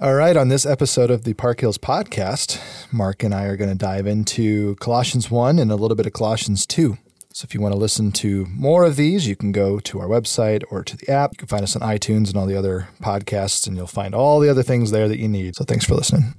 All right, on this episode of the Park Hills podcast, Mark and I are going to dive into Colossians 1 and a little bit of Colossians 2. So if you want to listen to more of these, you can go to our website or to the app. You can find us on iTunes and all the other podcasts, and you'll find all the other things there that you need. So thanks for listening.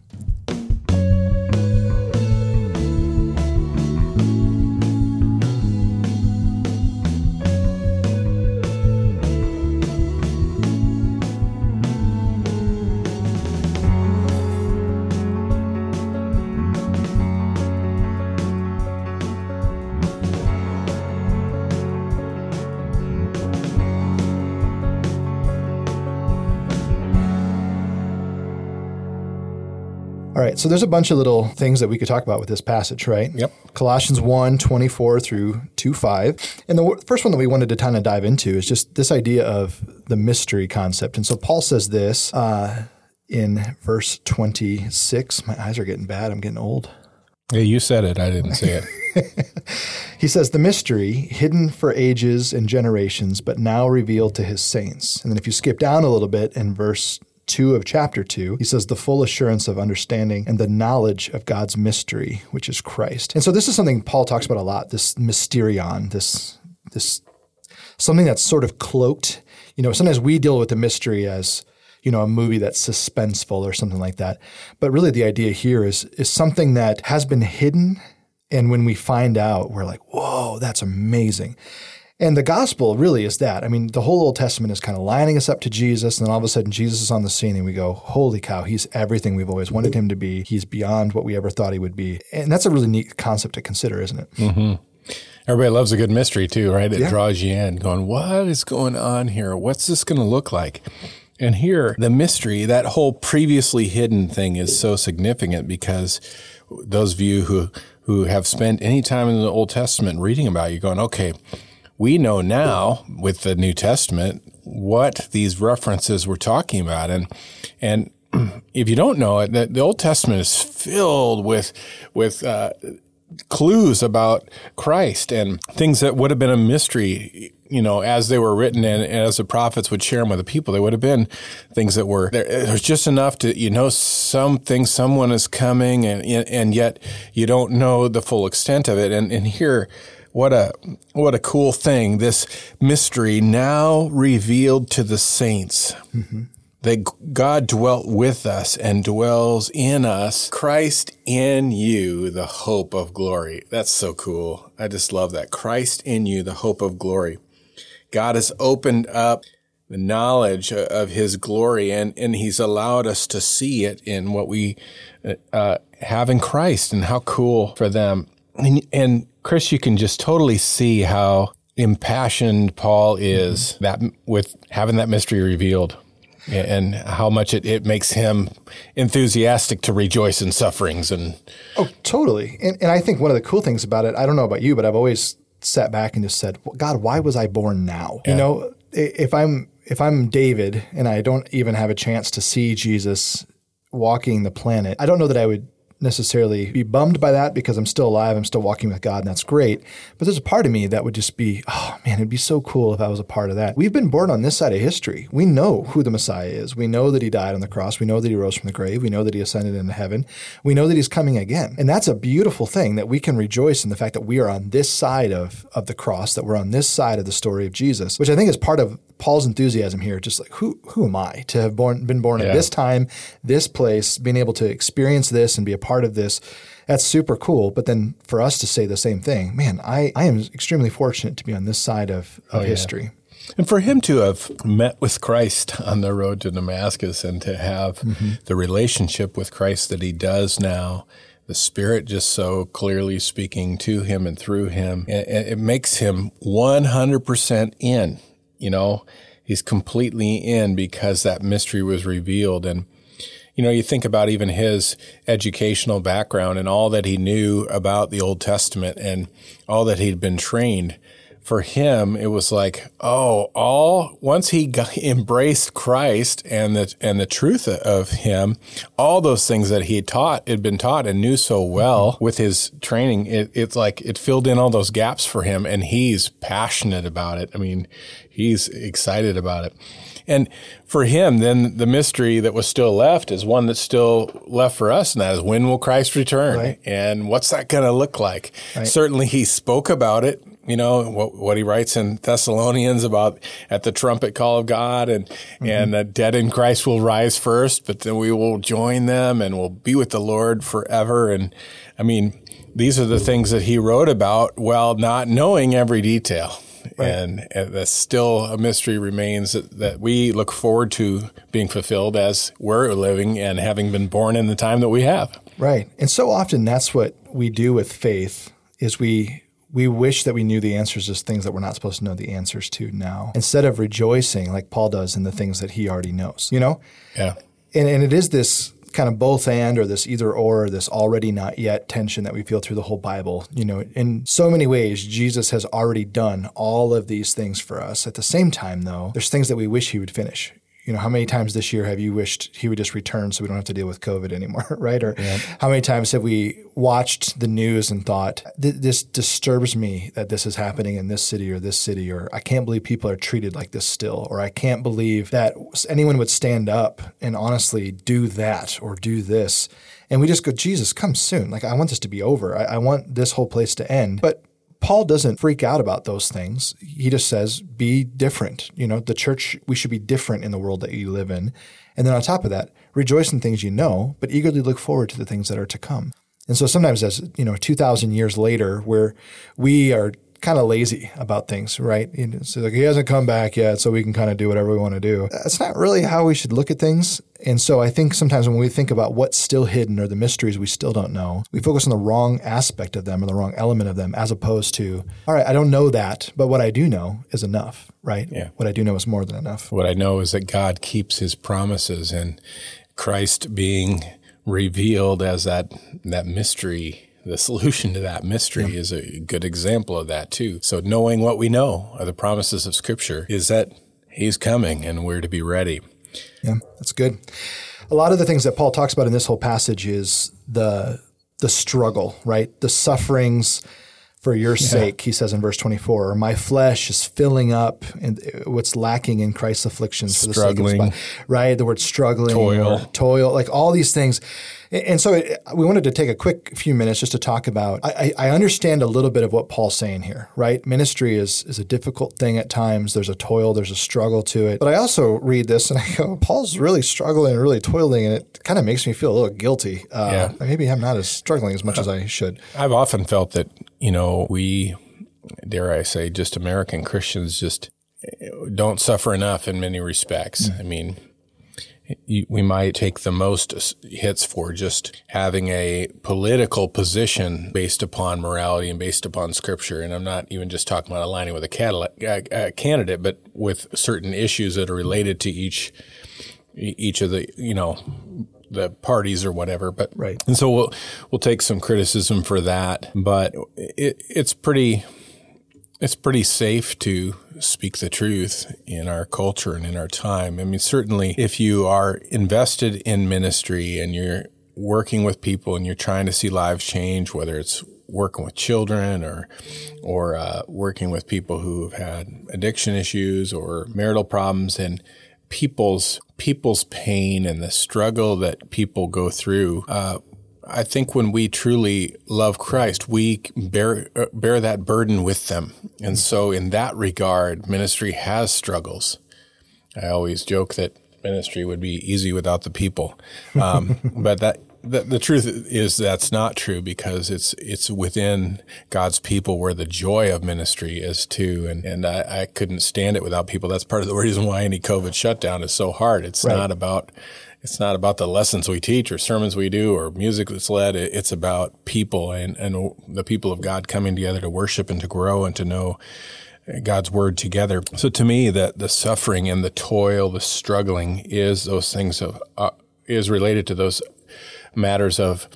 All right, so there's a bunch of little things that we could talk about with this passage, right? Yep. Colossians 1, 24 through 2, 5. And the w- first one that we wanted to kind of dive into is just this idea of the mystery concept. And so Paul says this uh, in verse 26. My eyes are getting bad. I'm getting old. Yeah, you said it. I didn't say it. He says, The mystery, hidden for ages and generations, but now revealed to his saints. And then if you skip down a little bit in verse 2 of chapter 2, he says, The full assurance of understanding and the knowledge of God's mystery, which is Christ. And so this is something Paul talks about a lot this mysterion, this, this something that's sort of cloaked. You know, sometimes we deal with the mystery as, you know, a movie that's suspenseful or something like that. But really the idea here is is something that has been hidden and when we find out, we're like, whoa, that's amazing. And the gospel really is that. I mean, the whole Old Testament is kind of lining us up to Jesus, and then all of a sudden Jesus is on the scene, and we go, holy cow, he's everything we've always wanted him to be. He's beyond what we ever thought he would be. And that's a really neat concept to consider, isn't it? Mm-hmm. Everybody loves a good mystery too, right? It draws you in, going, "What is going on here? What's this going to look like?" And here, the mystery, that whole previously hidden thing, is so significant because those of you who who have spent any time in the Old Testament reading about, it, you're going, "Okay, we know now with the New Testament what these references were talking about," and and if you don't know it, the, Old Testament is filled with with uh, clues about Christ and things that would have been a mystery, you know, as they were written and, and as the prophets would share them with the people. They would have been things that were there. There's just enough to, you know, something, someone is coming and, and yet you don't know the full extent of it. And, and here, what a, what a cool thing. This mystery now revealed to the saints mm-hmm. that God dwelt with us and dwells in us. Christ in you, the hope of glory. That's so cool. I just love that. Christ in you, the hope of glory. God has opened up the knowledge of his glory and, and he's allowed us to see it in what we uh, have in Christ and how cool for them. And, and Chris, you can just totally see how impassioned Paul is that with having that mystery revealed and how much it, it makes him enthusiastic to rejoice in sufferings and Oh, totally. And, and I think one of the cool things about it, I don't know about you, but I've always sat back and just said, God, why was I born now? You know, if I'm if I'm David and I don't even have a chance to see Jesus walking the planet, I don't know that I would necessarily be bummed by that because I'm still alive, I'm still walking with God, and that's great. But there's a part of me that would just be, oh man, it'd be so cool if I was a part of that. We've been born on this side of history. We know who the Messiah is. We know that he died on the cross. We know that he rose from the grave. We know that he ascended into heaven. We know that he's coming again. And that's a beautiful thing that we can rejoice in the fact that we are on this side of, of the cross, that we're on this side of the story of Jesus, which I think is part of Paul's enthusiasm here. Just like, who, who am I to have born, been born at this time, this place, being able to experience this and be a part of this? That's super cool. But then for us to say the same thing, man, I, I am extremely fortunate to be on this side of, of oh, history. And for him to have met with Christ on the road to Damascus and to have mm-hmm. the relationship with Christ that he does now, the Spirit just so clearly speaking to him and through him, it, it makes him 100% in. You know, he's completely in because that mystery was revealed. And, you know, you think about even his educational background and all that he knew about the Old Testament and all that he'd been trained for him, it was like, oh, all once he got, embraced Christ and the and the truth of him, all those things that he had taught had been taught and knew so well mm-hmm. with his training, it, it's like it filled in all those gaps for him, and he's passionate about it. I mean, he's excited about it. And for him, then the mystery that was still left is one that's still left for us, and that is when will Christ return? Right. And what's that going to look like? Right. Certainly, he spoke about it you know what, what he writes in Thessalonians about at the trumpet call of God and mm-hmm. and the dead in Christ will rise first, but then we will join them and we'll be with the Lord forever. And I mean, these are the things that he wrote about while not knowing every detail. Right. And, and that still a mystery remains that, that we look forward to being fulfilled as we're living and having been born in the time that we have. Right. And so often that's what we do with faith is we we wish that we knew the answers to things that we're not supposed to know the answers to now instead of rejoicing like Paul does in the things that he already knows, you know? Yeah. And, and it is this kind of both and or this either or, or this already not yet tension that we feel through the whole Bible. You know, in so many ways, Jesus has already done all of these things for us. At the same time, though, there's things that we wish he would finish you know, how many times this year have you wished he would just return so we don't have to deal with COVID anymore, right? Or yeah. how many times have we watched the news and thought, this disturbs me that this is happening in this city or this city, or I can't believe people are treated like this still, or I can't believe that anyone would stand up and honestly do that or do this. And we just go, Jesus, come soon. Like, I want this to be over. I, I want this whole place to end. But Paul doesn't freak out about those things. He just says, be different. You know, the church, we should be different in the world that you live in. And then on top of that, rejoice in things you know, but eagerly look forward to the things that are to come. And so sometimes as, you know, 2000 years later where we are kind of lazy about things, right? So like he hasn't come back yet, so we can kind of do whatever we want to do. That's not really how we should look at things. And so I think sometimes when we think about what's still hidden or the mysteries we still don't know, we focus on the wrong aspect of them or the wrong element of them as opposed to, all right, I don't know that, but what I do know is enough, right? Yeah. What I do know is more than enough. What I know is that God keeps his promises and Christ being revealed as that that mystery the solution to that mystery yeah. is a good example of that too. So knowing what we know of the promises of scripture is that he's coming and we're to be ready. Yeah, that's good. A lot of the things that Paul talks about in this whole passage is the the struggle, right? The sufferings for your yeah. sake, he says in verse 24, my flesh is filling up and what's lacking in Christ's afflictions for struggling. the sake of his body. right? The word struggling, toil, toil, like all these things. And so it, we wanted to take a quick few minutes just to talk about. I, I, understand a little bit of what Paul's saying here, right? Ministry is is a difficult thing at times. There's a toil, there's a struggle to it. But I also read this and I go, Paul's really struggling and really toiling, and it kind of makes me feel a little guilty. Uh, yeah. Maybe I'm not as struggling as much as I should. I've often felt that you know we, dare I say, just American Christians just don't suffer enough in many respects. Mm. I mean, we might take the most hits for just having a political position based upon morality and based upon scripture. And I'm not even just talking about aligning with a candidate, but with certain issues that are related to each each of the you know the parties or whatever. But right, and so we'll we'll take some criticism for that. But it, it's pretty it's pretty safe to speak the truth in our culture and in our time. I mean, certainly if you are invested in ministry and you're working with people and you're trying to see lives change, whether it's working with children or or uh, working with people who have had addiction issues or marital problems and people's people's pain and the struggle that people go through uh, I think when we truly love Christ, we bear bear that burden with them, and so in that regard, ministry has struggles. I always joke that ministry would be easy without the people, um, but that the, the, truth is that's not true because it's it's within God's people where the joy of ministry is too, and and I, I couldn't stand it without people. That's part of the reason why any COVID shutdown is so hard. It's right. not about it's not about the lessons we teach or sermons we do or music that's led. It's about people and, and the people of God coming together to worship and to grow and to know God's word together. So to me, that the suffering and the toil, the struggling is those things of, uh, is related to those matters of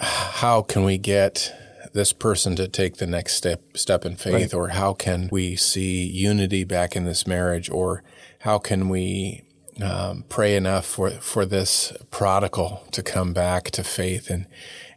how can we get this person to take the next step step in faith right. or how can we see unity back in this marriage or how can we um, pray enough for for this prodigal to come back to faith and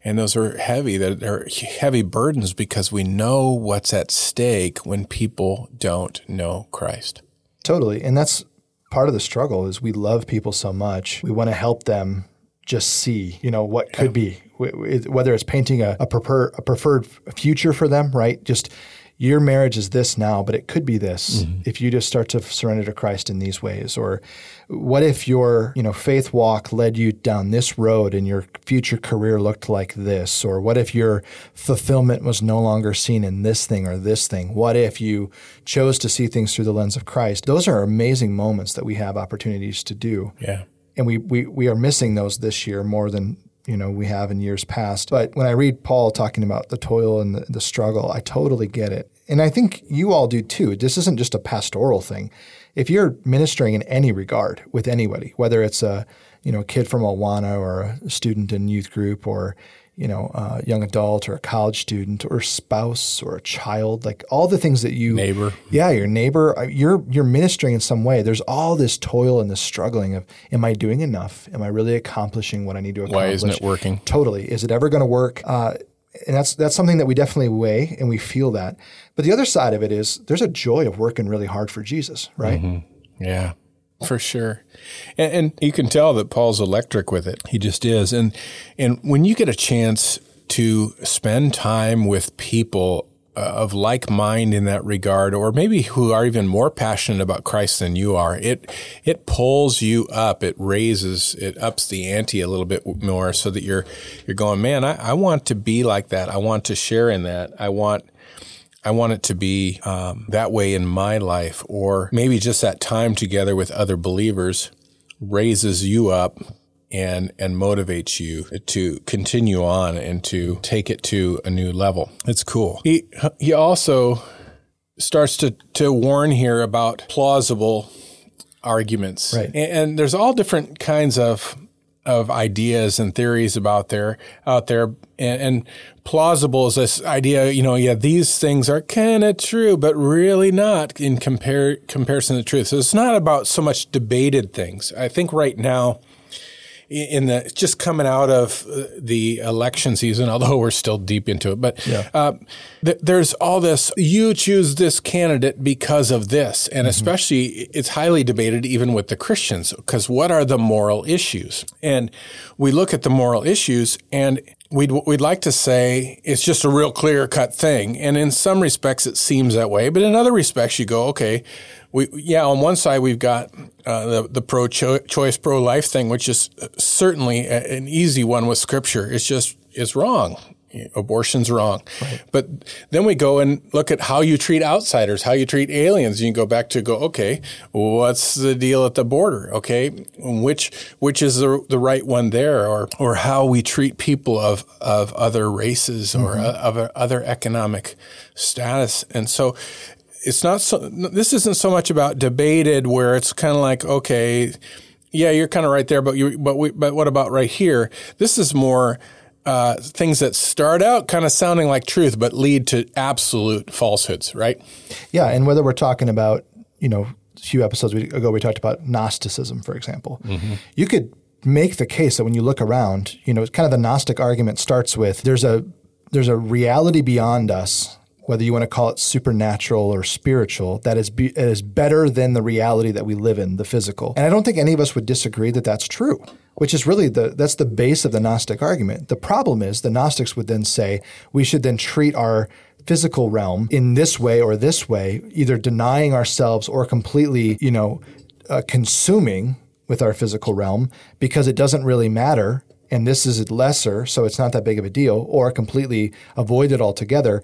and those are heavy that are heavy burdens because we know what's at stake when people don't know Christ. Totally, and that's part of the struggle is we love people so much. We want to help them just see, you know, what could be, whether it's painting a, a, prefer, a preferred future for them, right? Just your marriage is this now, but it could be this mm-hmm. if you just start to surrender to Christ in these ways. Or what if your, you know, faith walk led you down this road and your future career looked like this? Or what if your fulfillment was no longer seen in this thing or this thing? What if you chose to see things through the lens of Christ? Those are amazing moments that we have opportunities to do. Yeah. And we, we, we are missing those this year more than you know we have in years past. But when I read Paul talking about the toil and the, the struggle, I totally get it. And I think you all do too. This isn't just a pastoral thing. If you're ministering in any regard with anybody, whether it's a you know a kid from Awana or a student in youth group or you know, a young adult or a college student or spouse or a child, like all the things that you neighbor, yeah, your neighbor, uh, you're you're ministering in some way. There's all this toil and this struggling of, am I doing enough? Am I really accomplishing what I need to accomplish? Why isn't it working? Totally. Is it ever going to work? Uh, and that's that's something that we definitely weigh and we feel that. But the other side of it is there's a joy of working really hard for Jesus, right? Mm-hmm. Yeah. For sure. And, and, you can tell that Paul's electric with it. He just is. And, and when you get a chance to spend time with people uh, of like mind in that regard, or maybe who are even more passionate about Christ than you are, it, it pulls you up. It raises, it ups the ante a little bit more so that you're, you're going, man, I, I want to be like that. I want to share in that. I want, I want it to be um, that way in my life, or maybe just that time together with other believers raises you up and and motivates you to continue on and to take it to a new level. It's cool. He he also starts to to warn here about plausible arguments. Right. And, and there's all different kinds of of ideas and theories about there out there. And, and plausible is this idea you know yeah these things are kind of true but really not in compare comparison to truth. So it's not about so much debated things. I think right now in the just coming out of uh, the election season, although we're still deep into it. But yeah. uh, th- there's all this. You choose this candidate because of this, and mm-hmm. especially it's highly debated even with the Christians because what are the moral issues? And we look at the moral issues, and we'd we'd like to say it's just a real clear cut thing, and in some respects it seems that way, but in other respects you go, okay, we yeah, on one side we've got uh, the the pro choice pro life thing, which is certainly a, an easy one with Scripture. It's just it's wrong. Abortion's wrong. Right. But then we go and look at how you treat outsiders, how you treat aliens. You can go back to go, okay, what's the deal at the border? Okay, which which is the, the right one there, or or how we treat people of of other races or mm-hmm. of other economic status. And so it's not so, this isn't so much about debated where it's kind of like, okay, yeah, you're kind of right there, but you, but we, but what about right here? This is more, uh, things that start out kind of sounding like truth, but lead to absolute falsehoods, right? Yeah. And whether we're talking about, you know, a few episodes ago, we talked about Gnosticism, for example. Mm-hmm. You could make the case that when you look around, you know, kind of the Gnostic argument starts with there's a there's a reality beyond us whether you want to call it supernatural or spiritual, that is, be, is better than the reality that we live in, the physical. And I don't think any of us would disagree that that's true, which is really the that's the base of the Gnostic argument. The problem is the Gnostics would then say we should then treat our physical realm in this way or this way, either denying ourselves or completely, you know, uh, consuming with our physical realm because it doesn't really matter and this is lesser, so it's not that big of a deal, or completely avoid it altogether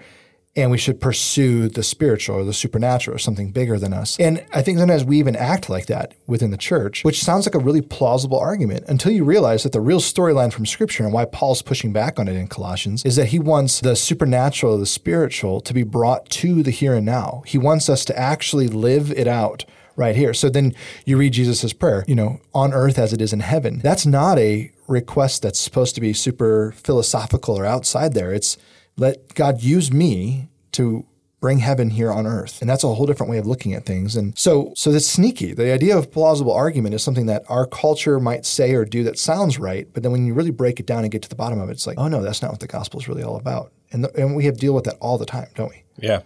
and we should pursue the spiritual or the supernatural or something bigger than us. And I think sometimes we even act like that within the church, which sounds like a really plausible argument until you realize that the real storyline from Scripture and why Paul's pushing back on it in Colossians is that he wants the supernatural, the spiritual, to be brought to the here and now. He wants us to actually live it out right here. So then you read Jesus' prayer, you know, on earth as it is in heaven. That's not a request that's supposed to be super philosophical or outside there. It's let God use me to bring heaven here on earth. And that's a whole different way of looking at things. And so so that's sneaky. The idea of plausible argument is something that our culture might say or do that sounds right, but then when you really break it down and get to the bottom of it, it's like, oh no, that's not what the gospel is really all about. And, the, and we have to deal with that all the time, don't we? Yeah.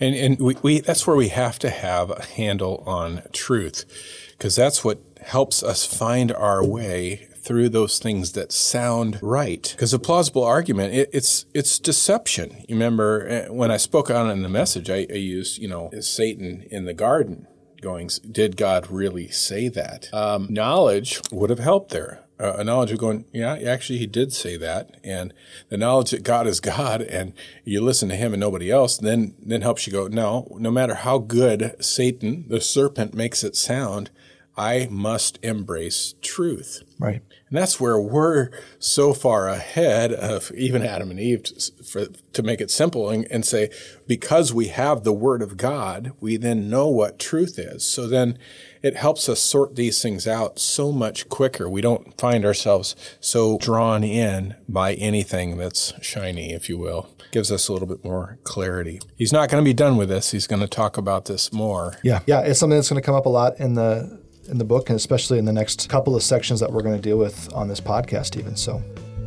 And and we, we that's where we have to have a handle on truth because that's what helps us find our way through those things that sound right. Because a plausible argument, it, it's it's deception. You remember eh, when I spoke on in the message, I, I used you know Satan in the garden going, did God really say that? Um, knowledge would have helped there. Uh, a knowledge of going, yeah, actually, he did say that, and the knowledge that God is God, and you listen to Him and nobody else, then then helps you go. No, no matter how good Satan, the serpent, makes it sound, I must embrace truth. Right. And that's where we're so far ahead of even Adam and Eve to, for, to make it simple and, and, say, because we have the Word of God, we then know what truth is. So then it helps us sort these things out so much quicker. We don't find ourselves so drawn in by anything that's shiny, if you will. Gives us a little bit more clarity. He's not going to be done with this. He's going to talk about this more. Yeah. Yeah. It's something that's going to come up a lot in the in the book, and especially in the next couple of sections that we're going to deal with on this podcast, even. So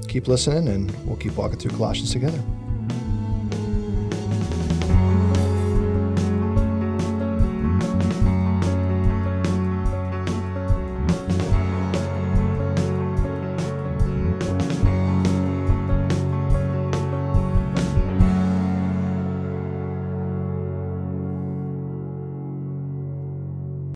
keep listening, and we'll keep walking through Colossians together.